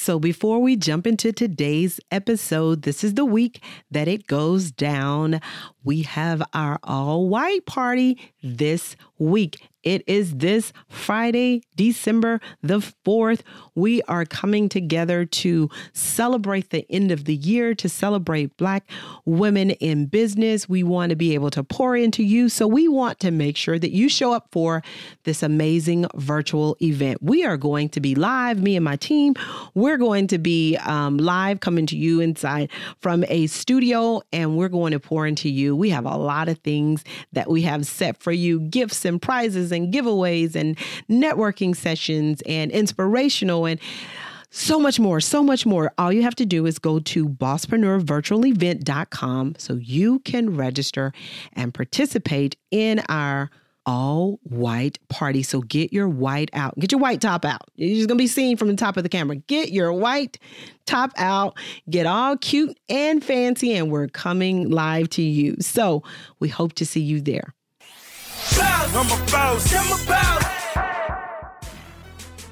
So, before we jump into today's episode, this is the week that it goes down. We have our all white party this week. It is this Friday, December the 4th. We are coming together to celebrate the end of the year, to celebrate Black women in business. We want to be able to pour into you. So we want to make sure that you show up for this amazing virtual event. We are going to be live, me and my team. We're going to be um, live coming to you inside from a studio, and we're going to pour into you. We have a lot of things that we have set for you gifts and prizes and giveaways and networking sessions and inspirational and so much more, so much more. All you have to do is go to bosspreneurvirtualevent.com so you can register and participate in our all white party. So get your white out. Get your white top out. You're just going to be seen from the top of the camera. Get your white top out. Get all cute and fancy, and we're coming live to you. So we hope to see you there.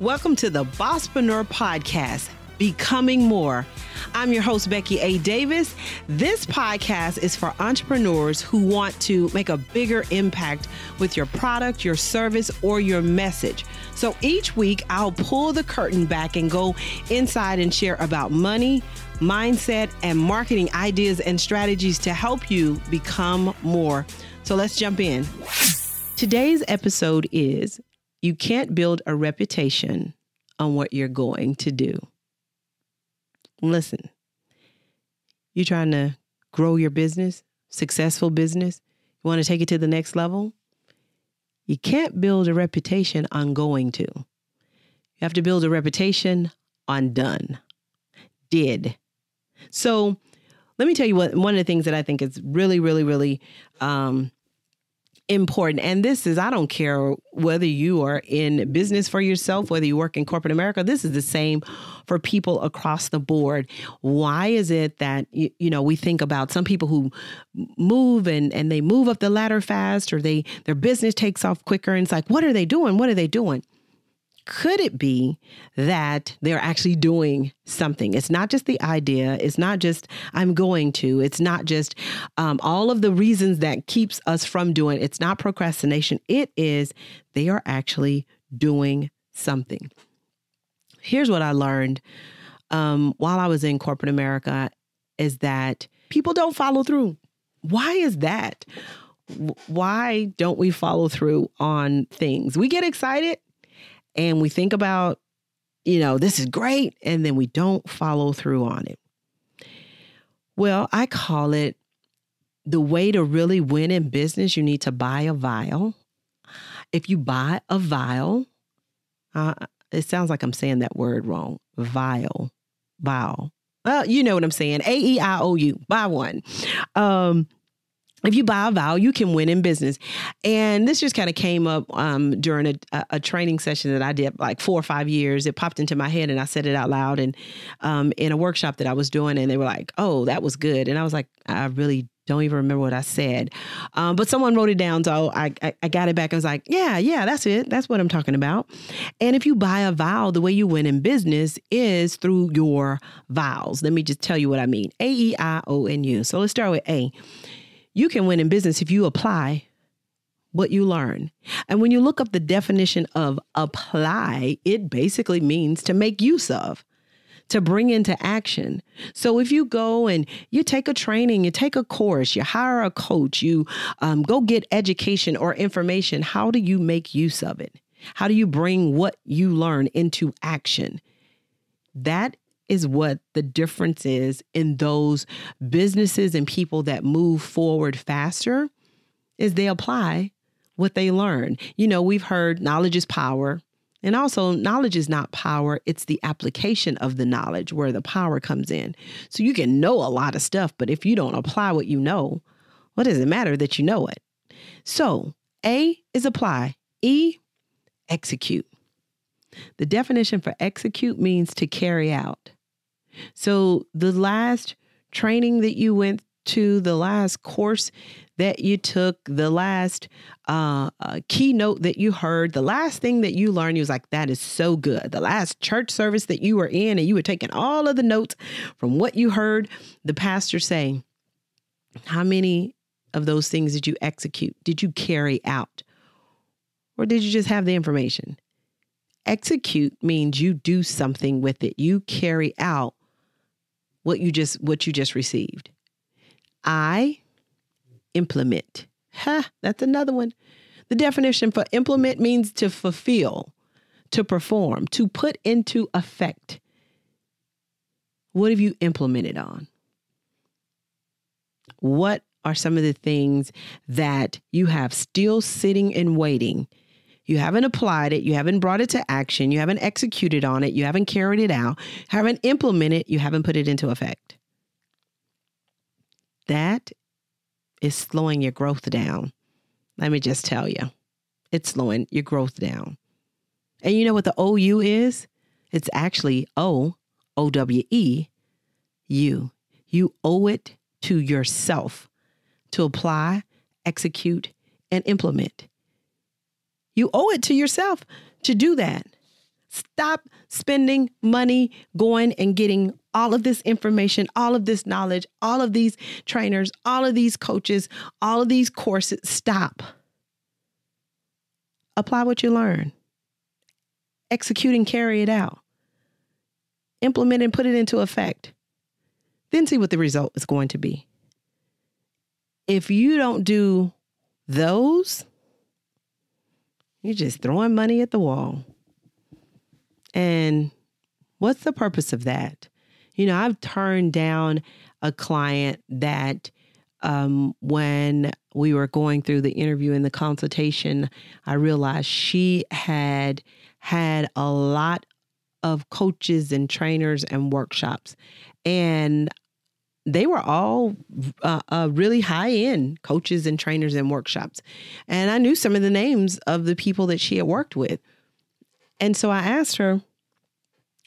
Welcome to the Bosspreneur Podcast, Becoming More. I'm your host, Becky A. Davis. This podcast is for entrepreneurs who want to make a bigger impact with your product, your service, or your message. So each week, I'll pull the curtain back and go inside and share about money, mindset, and marketing ideas and strategies to help you become more. So let's jump in. Today's episode is You Can't Build a Reputation on What You're Going to Do. Listen, you're trying to grow your business, successful business, you want to take it to the next level? You can't build a reputation on going to. You have to build a reputation on done, did. So let me tell you what one of the things that I think is really, really, really um, important. And this is, I don't care whether you are in business for yourself, whether you work in corporate America, this is the same for people across the board. Why is it that, you, you know, we think about some people who move and, and they move up the ladder fast or they, their business takes off quicker. And it's like, what are they doing? What are they doing? Could it be that they're actually doing something? It's not just the idea. It's not just I'm going to. It's not just um, all of the reasons that keeps us from doing. It's not procrastination. It is they are actually doing something. Here's what I learned um, while I was in corporate America: is that people don't follow through. Why is that? Why don't we follow through on things? We get excited and we think about, you know, this is great, and then we don't follow through on it. Well, I call it the way to really win in business, you need to buy a vial. If you buy a vial, uh, it sounds like I'm saying that word wrong. Vial, vial. Well, you know what I'm saying. A E I O U. Buy one. Um, if you buy a vow, you can win in business. And this just kind of came up um, during a, a, training session that I did like four or five years. It popped into my head and I said it out loud and um, in a workshop that I was doing. And they were like, oh, that was good. And I was like, I really don't even remember what I said. Um, but someone wrote it down. So I, I, I got it back. I was like, yeah, yeah, that's it. That's what I'm talking about. And if you buy a vow, the way you win in business is through your vows. Let me just tell you what I mean A E I O N U. So let's start with A you can win in business if you apply what you learn. And when you look up the definition of apply, it basically means to make use of, to bring into action. So if you go and you take a training, you take a course, you hire a coach, you um, go get education or information, how do you make use of it? How do you bring what you learn into action? That is what the difference is in those businesses and people that move forward faster is they apply what they learn. You know, we've heard knowledge is power. And also, knowledge is not power, it's the application of the knowledge where the power comes in. So you can know a lot of stuff, but if you don't apply what you know, what does it matter that you know it? So, A is apply, E, execute. The definition for execute means to carry out. So the last training that you went to, the last course that you took, the last uh, uh, keynote that you heard, the last thing that you learned, you was like, that is so good. The last church service that you were in, and you were taking all of the notes from what you heard the pastor say. How many of those things did you execute? Did you carry out? Or did you just have the information? Execute means you do something with it. You carry out what you just what you just received. I implement. Ha, that's another one. The definition for implement means to fulfill, to perform, to put into effect. What have you implemented on? What are some of the things that you have still sitting and waiting you haven't applied it. You haven't brought it to action. You haven't executed on it. You haven't carried it out. Haven't implemented. You haven't put it into effect. That is slowing your growth down. Let me just tell you, it's slowing your growth down. And you know what the OU is? It's actually O, O W E, you. You owe it to yourself to apply, execute, and implement. You owe it to yourself to do that. Stop spending money going and getting all of this information, all of this knowledge, all of these trainers, all of these coaches, all of these courses. Stop. Apply what you learn. Execute and carry it out. Implement and put it into effect. Then see what the result is going to be. If you don't do those, you're just throwing money at the wall. And what's the purpose of that? You know, I've turned down a client that um, when we were going through the interview and the consultation, I realized she had had a lot of coaches and trainers and workshops. And they were all uh, uh, really high end coaches and trainers and workshops. And I knew some of the names of the people that she had worked with. And so I asked her,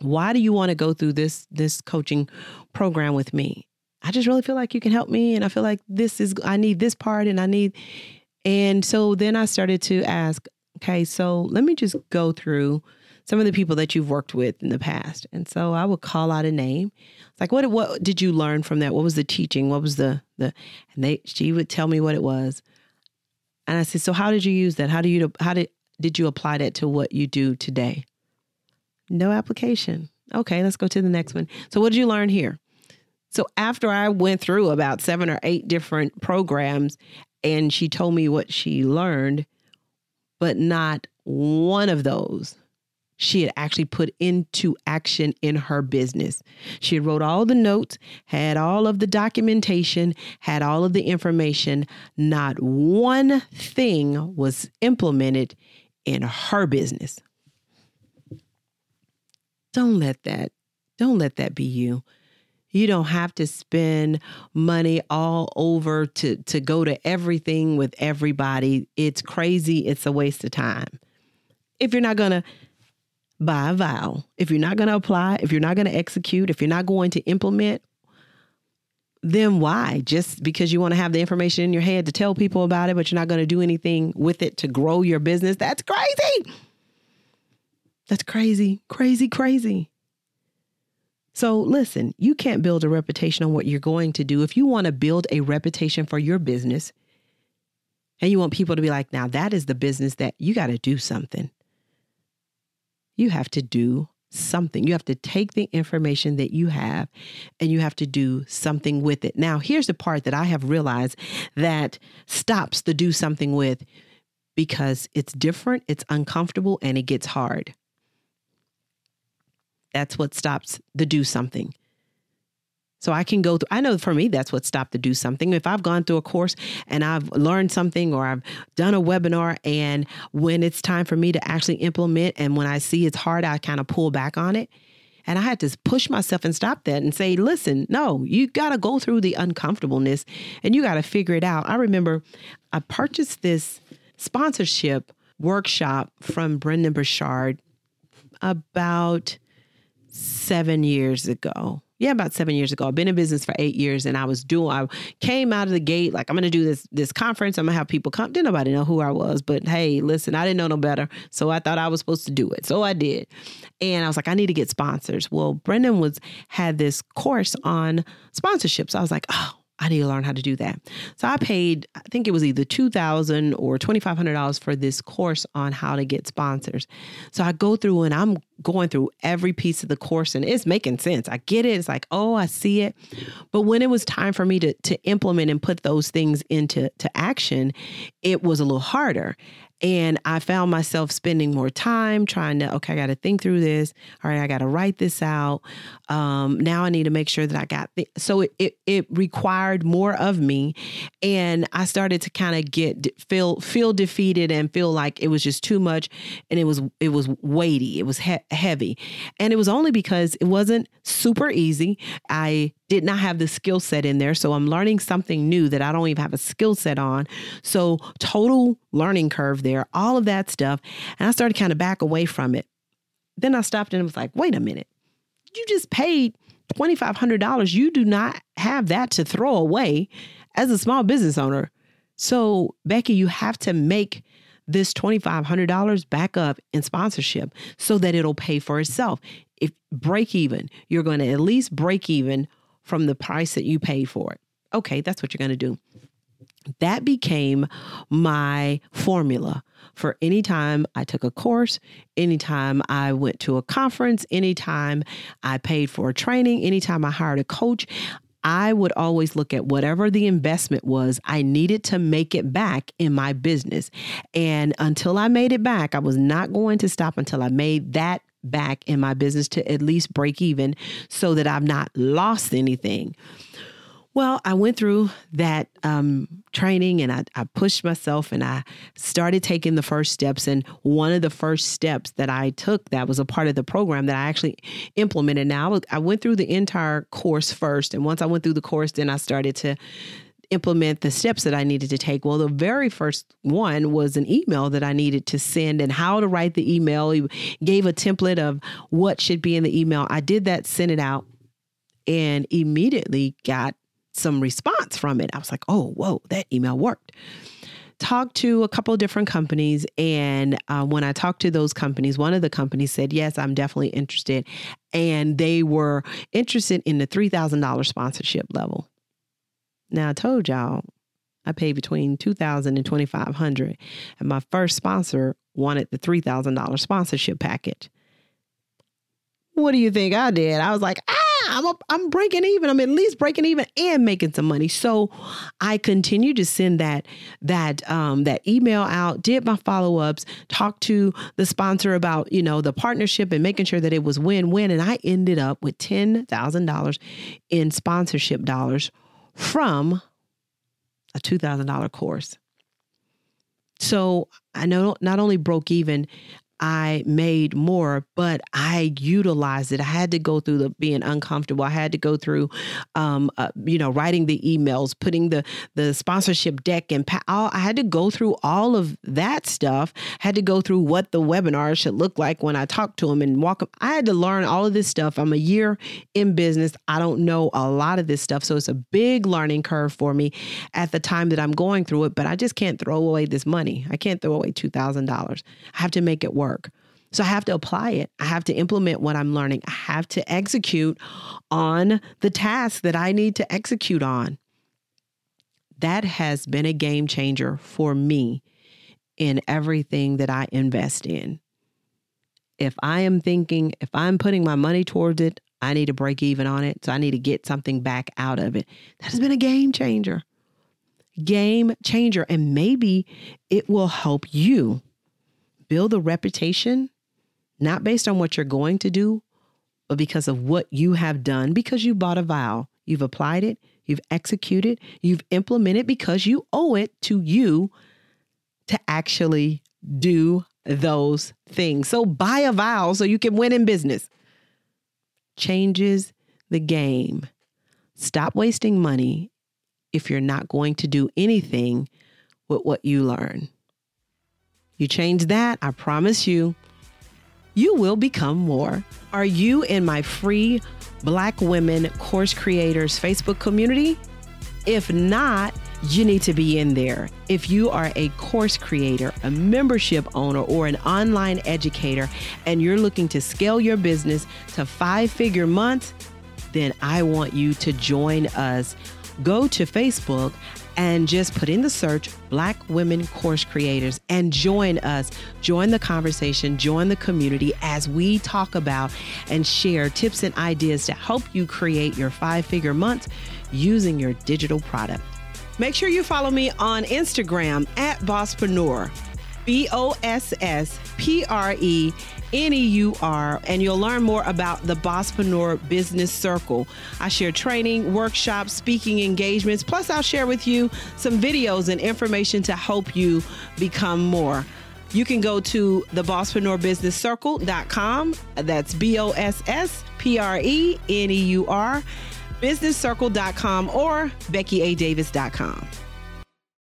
why do you want to go through this this coaching program with me? I just really feel like you can help me and I feel like this is I need this part and I need and so then I started to ask, okay, so let me just go through some of the people that you've worked with in the past. And so I would call out a name. It's like, what what did you learn from that? What was the teaching? What was the the and they she would tell me what it was. And I said, so how did you use that? How do you how did did you apply that to what you do today? No application. Okay, let's go to the next one. So what did you learn here? So after I went through about seven or eight different programs and she told me what she learned, but not one of those she had actually put into action in her business. She had wrote all the notes, had all of the documentation, had all of the information. Not one thing was implemented in her business. Don't let that don't let that be you. You don't have to spend money all over to to go to everything with everybody. It's crazy. It's a waste of time. If you're not going to by a vow. If you're not going to apply, if you're not going to execute, if you're not going to implement, then why? Just because you want to have the information in your head to tell people about it, but you're not going to do anything with it to grow your business? That's crazy. That's crazy, crazy, crazy. So, listen, you can't build a reputation on what you're going to do. If you want to build a reputation for your business and you want people to be like, now that is the business that you got to do something you have to do something. You have to take the information that you have and you have to do something with it. Now, here's the part that I have realized that stops the do something with because it's different, it's uncomfortable, and it gets hard. That's what stops the do something. So I can go through, I know for me, that's what stopped to do something. If I've gone through a course and I've learned something or I've done a webinar, and when it's time for me to actually implement, and when I see it's hard, I kind of pull back on it. And I had to push myself and stop that and say, listen, no, you got to go through the uncomfortableness and you got to figure it out. I remember I purchased this sponsorship workshop from Brendon Burchard about seven years ago yeah, about seven years ago. I've been in business for eight years and I was doing, I came out of the gate like, I'm going to do this, this conference. I'm going to have people come. Didn't nobody know who I was, but hey, listen, I didn't know no better. So I thought I was supposed to do it. So I did. And I was like, I need to get sponsors. Well, Brendon was, had this course on sponsorships. So I was like, oh, I need to learn how to do that. So I paid, I think it was either 2,000 or $2,500 for this course on how to get sponsors. So I go through and I'm going through every piece of the course and it's making sense. I get it. It's like, oh, I see it. But when it was time for me to, to implement and put those things into to action, it was a little harder. And I found myself spending more time trying to, okay, I got to think through this. All right, I got to write this out. Um, now I need to make sure that I got the, so it, it, it required more of me. And I started to kind of get, feel, feel defeated and feel like it was just too much. And it was, it was weighty. It was he- heavy. And it was only because it wasn't super easy. I did not have the skill set in there. So I'm learning something new that I don't even have a skill set on. So total learning curve there, all of that stuff. And I started kind of back away from it. Then I stopped and was like, wait a minute. You just paid $2,500. You do not have that to throw away as a small business owner. So, Becky, you have to make this $2,500 back up in sponsorship so that it'll pay for itself. If break even, you're going to at least break even from the price that you paid for it. Okay, that's what you're going to do. That became my formula for any time I took a course, anytime I went to a conference, anytime I paid for a training, anytime I hired a coach. I would always look at whatever the investment was, I needed to make it back in my business. And until I made it back, I was not going to stop until I made that back in my business to at least break even so that I've not lost anything. Well, I went through that um, training and I, I, pushed myself and I started taking the first steps. And one of the first steps that I took that was a part of the program that I actually implemented. Now, I went through the entire course first. And once I went through the course, then I started to implement the steps that I needed to take. Well, the very first one was an email that I needed to send and how to write the email. He gave a template of what should be in the email. I did that, sent it out, and immediately got some response from it. I was like, oh, whoa, that email worked. Talked to a couple different companies. And uh, when I talked to those companies, one of the companies said, yes, I'm definitely interested. And they were interested in the $3,000 sponsorship level. Now I told y'all I paid between two thousand and twenty five hundred, and my first sponsor wanted the three thousand dollar sponsorship package. What do you think I did? I was like, ah, I'm a, I'm breaking even. I'm at least breaking even and making some money. So I continued to send that that um, that email out, did my follow ups, talked to the sponsor about you know the partnership and making sure that it was win win. And I ended up with ten thousand dollars in sponsorship dollars from a $2,000 course. So I know not only broke even, I made more, but I utilized it. I had to go through the being uncomfortable. I had to go through, um, uh, you know, writing the emails, putting the the sponsorship deck, and pa- I had to go through all of that stuff. Had to go through what the webinar should look like when I talk to them and walk them. I had to learn all of this stuff. I'm a year in business. I don't know a lot of this stuff, so it's a big learning curve for me at the time that I'm going through it. But I just can't throw away this money. I can't throw away two thousand dollars. I have to make it work work. So I have to apply it. I have to implement what I'm learning. I have to execute on the task that I need to execute on. That has been a game changer for me in everything that I invest in. If I am thinking, if I'm putting my money towards it, I need to break even on it. So I need to get something back out of it. That has been a game changer. Game changer. And maybe it will help you build a reputation, not based on what you're going to do, but because of what you have done, because you bought a vow. You've applied it, you've executed, you've implemented because you owe it to you to actually do those things. So buy a vow so you can win in business. Changes the game. Stop wasting money if you're not going to do anything with what you learn. You change that, I promise you, you will become more. Are you in my free Black Women Course Creators Facebook community? If not, you need to be in there. If you are a course creator, a membership owner, or an online educator, and you're looking to scale your business to five figure months, then I want you to join us. Go to Facebook and just put in the search Black Women Course Creators and join us. Join the conversation, join the community as we talk about and share tips and ideas to help you create your five figure months using your digital product. Make sure you follow me on Instagram at Bosspreneur, B O S S P R E N E U R, and you'll learn more about the Bosspreneur Business Circle. I share training, workshops, speaking engagements, plus, I'll share with you some videos and information to help you become more. You can go to the Bosspreneur That's B O S S P R E N E U R businesscircle.com or beckyadavis.com.